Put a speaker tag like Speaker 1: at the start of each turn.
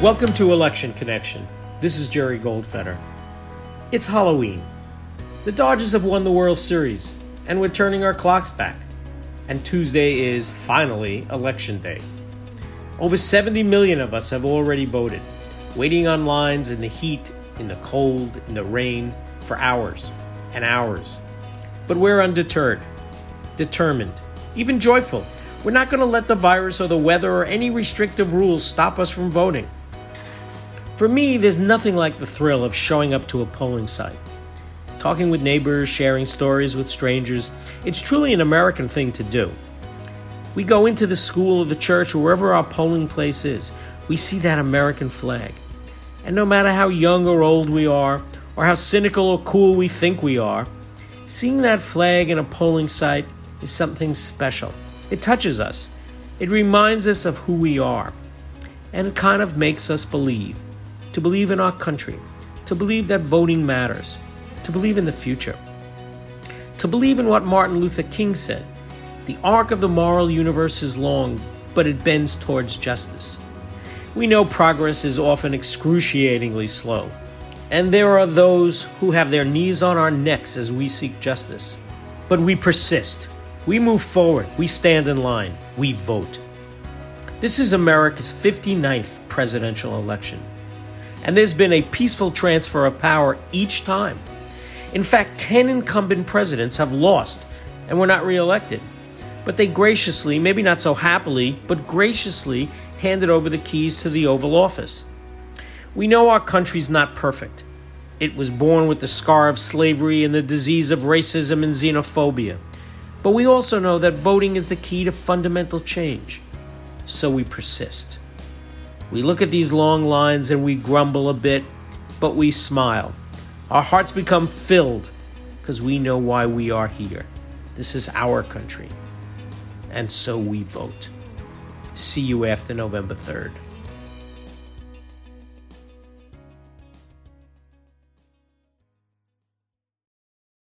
Speaker 1: Welcome to Election Connection. This is Jerry Goldfeder. It's Halloween. The Dodgers have won the World Series, and we're turning our clocks back. And Tuesday is finally Election Day. Over 70 million of us have already voted, waiting on lines in the heat, in the cold, in the rain for hours and hours. But we're undeterred, determined, even joyful. We're not going to let the virus or the weather or any restrictive rules stop us from voting. For me, there's nothing like the thrill of showing up to a polling site. Talking with neighbors, sharing stories with strangers, it's truly an American thing to do. We go into the school or the church or wherever our polling place is. We see that American flag. And no matter how young or old we are, or how cynical or cool we think we are, seeing that flag in a polling site is something special. It touches us, it reminds us of who we are, and it kind of makes us believe to believe in our country, to believe that voting matters, to believe in the future, to believe in what Martin Luther King said the arc of the moral universe is long, but it bends towards justice. We know progress is often excruciatingly slow, and there are those who have their knees on our necks as we seek justice. But we persist. We move forward. We stand in line. We vote. This is America's 59th presidential election and there's been a peaceful transfer of power each time. In fact, 10 incumbent presidents have lost and were not reelected. But they graciously, maybe not so happily, but graciously handed over the keys to the Oval Office. We know our country's not perfect. It was born with the scar of slavery and the disease of racism and xenophobia. But we also know that voting is the key to fundamental change. So we persist. We look at these long lines and we grumble a bit, but we smile. Our hearts become filled because we know why we are here. This is our country. And so we vote. See you after November 3rd.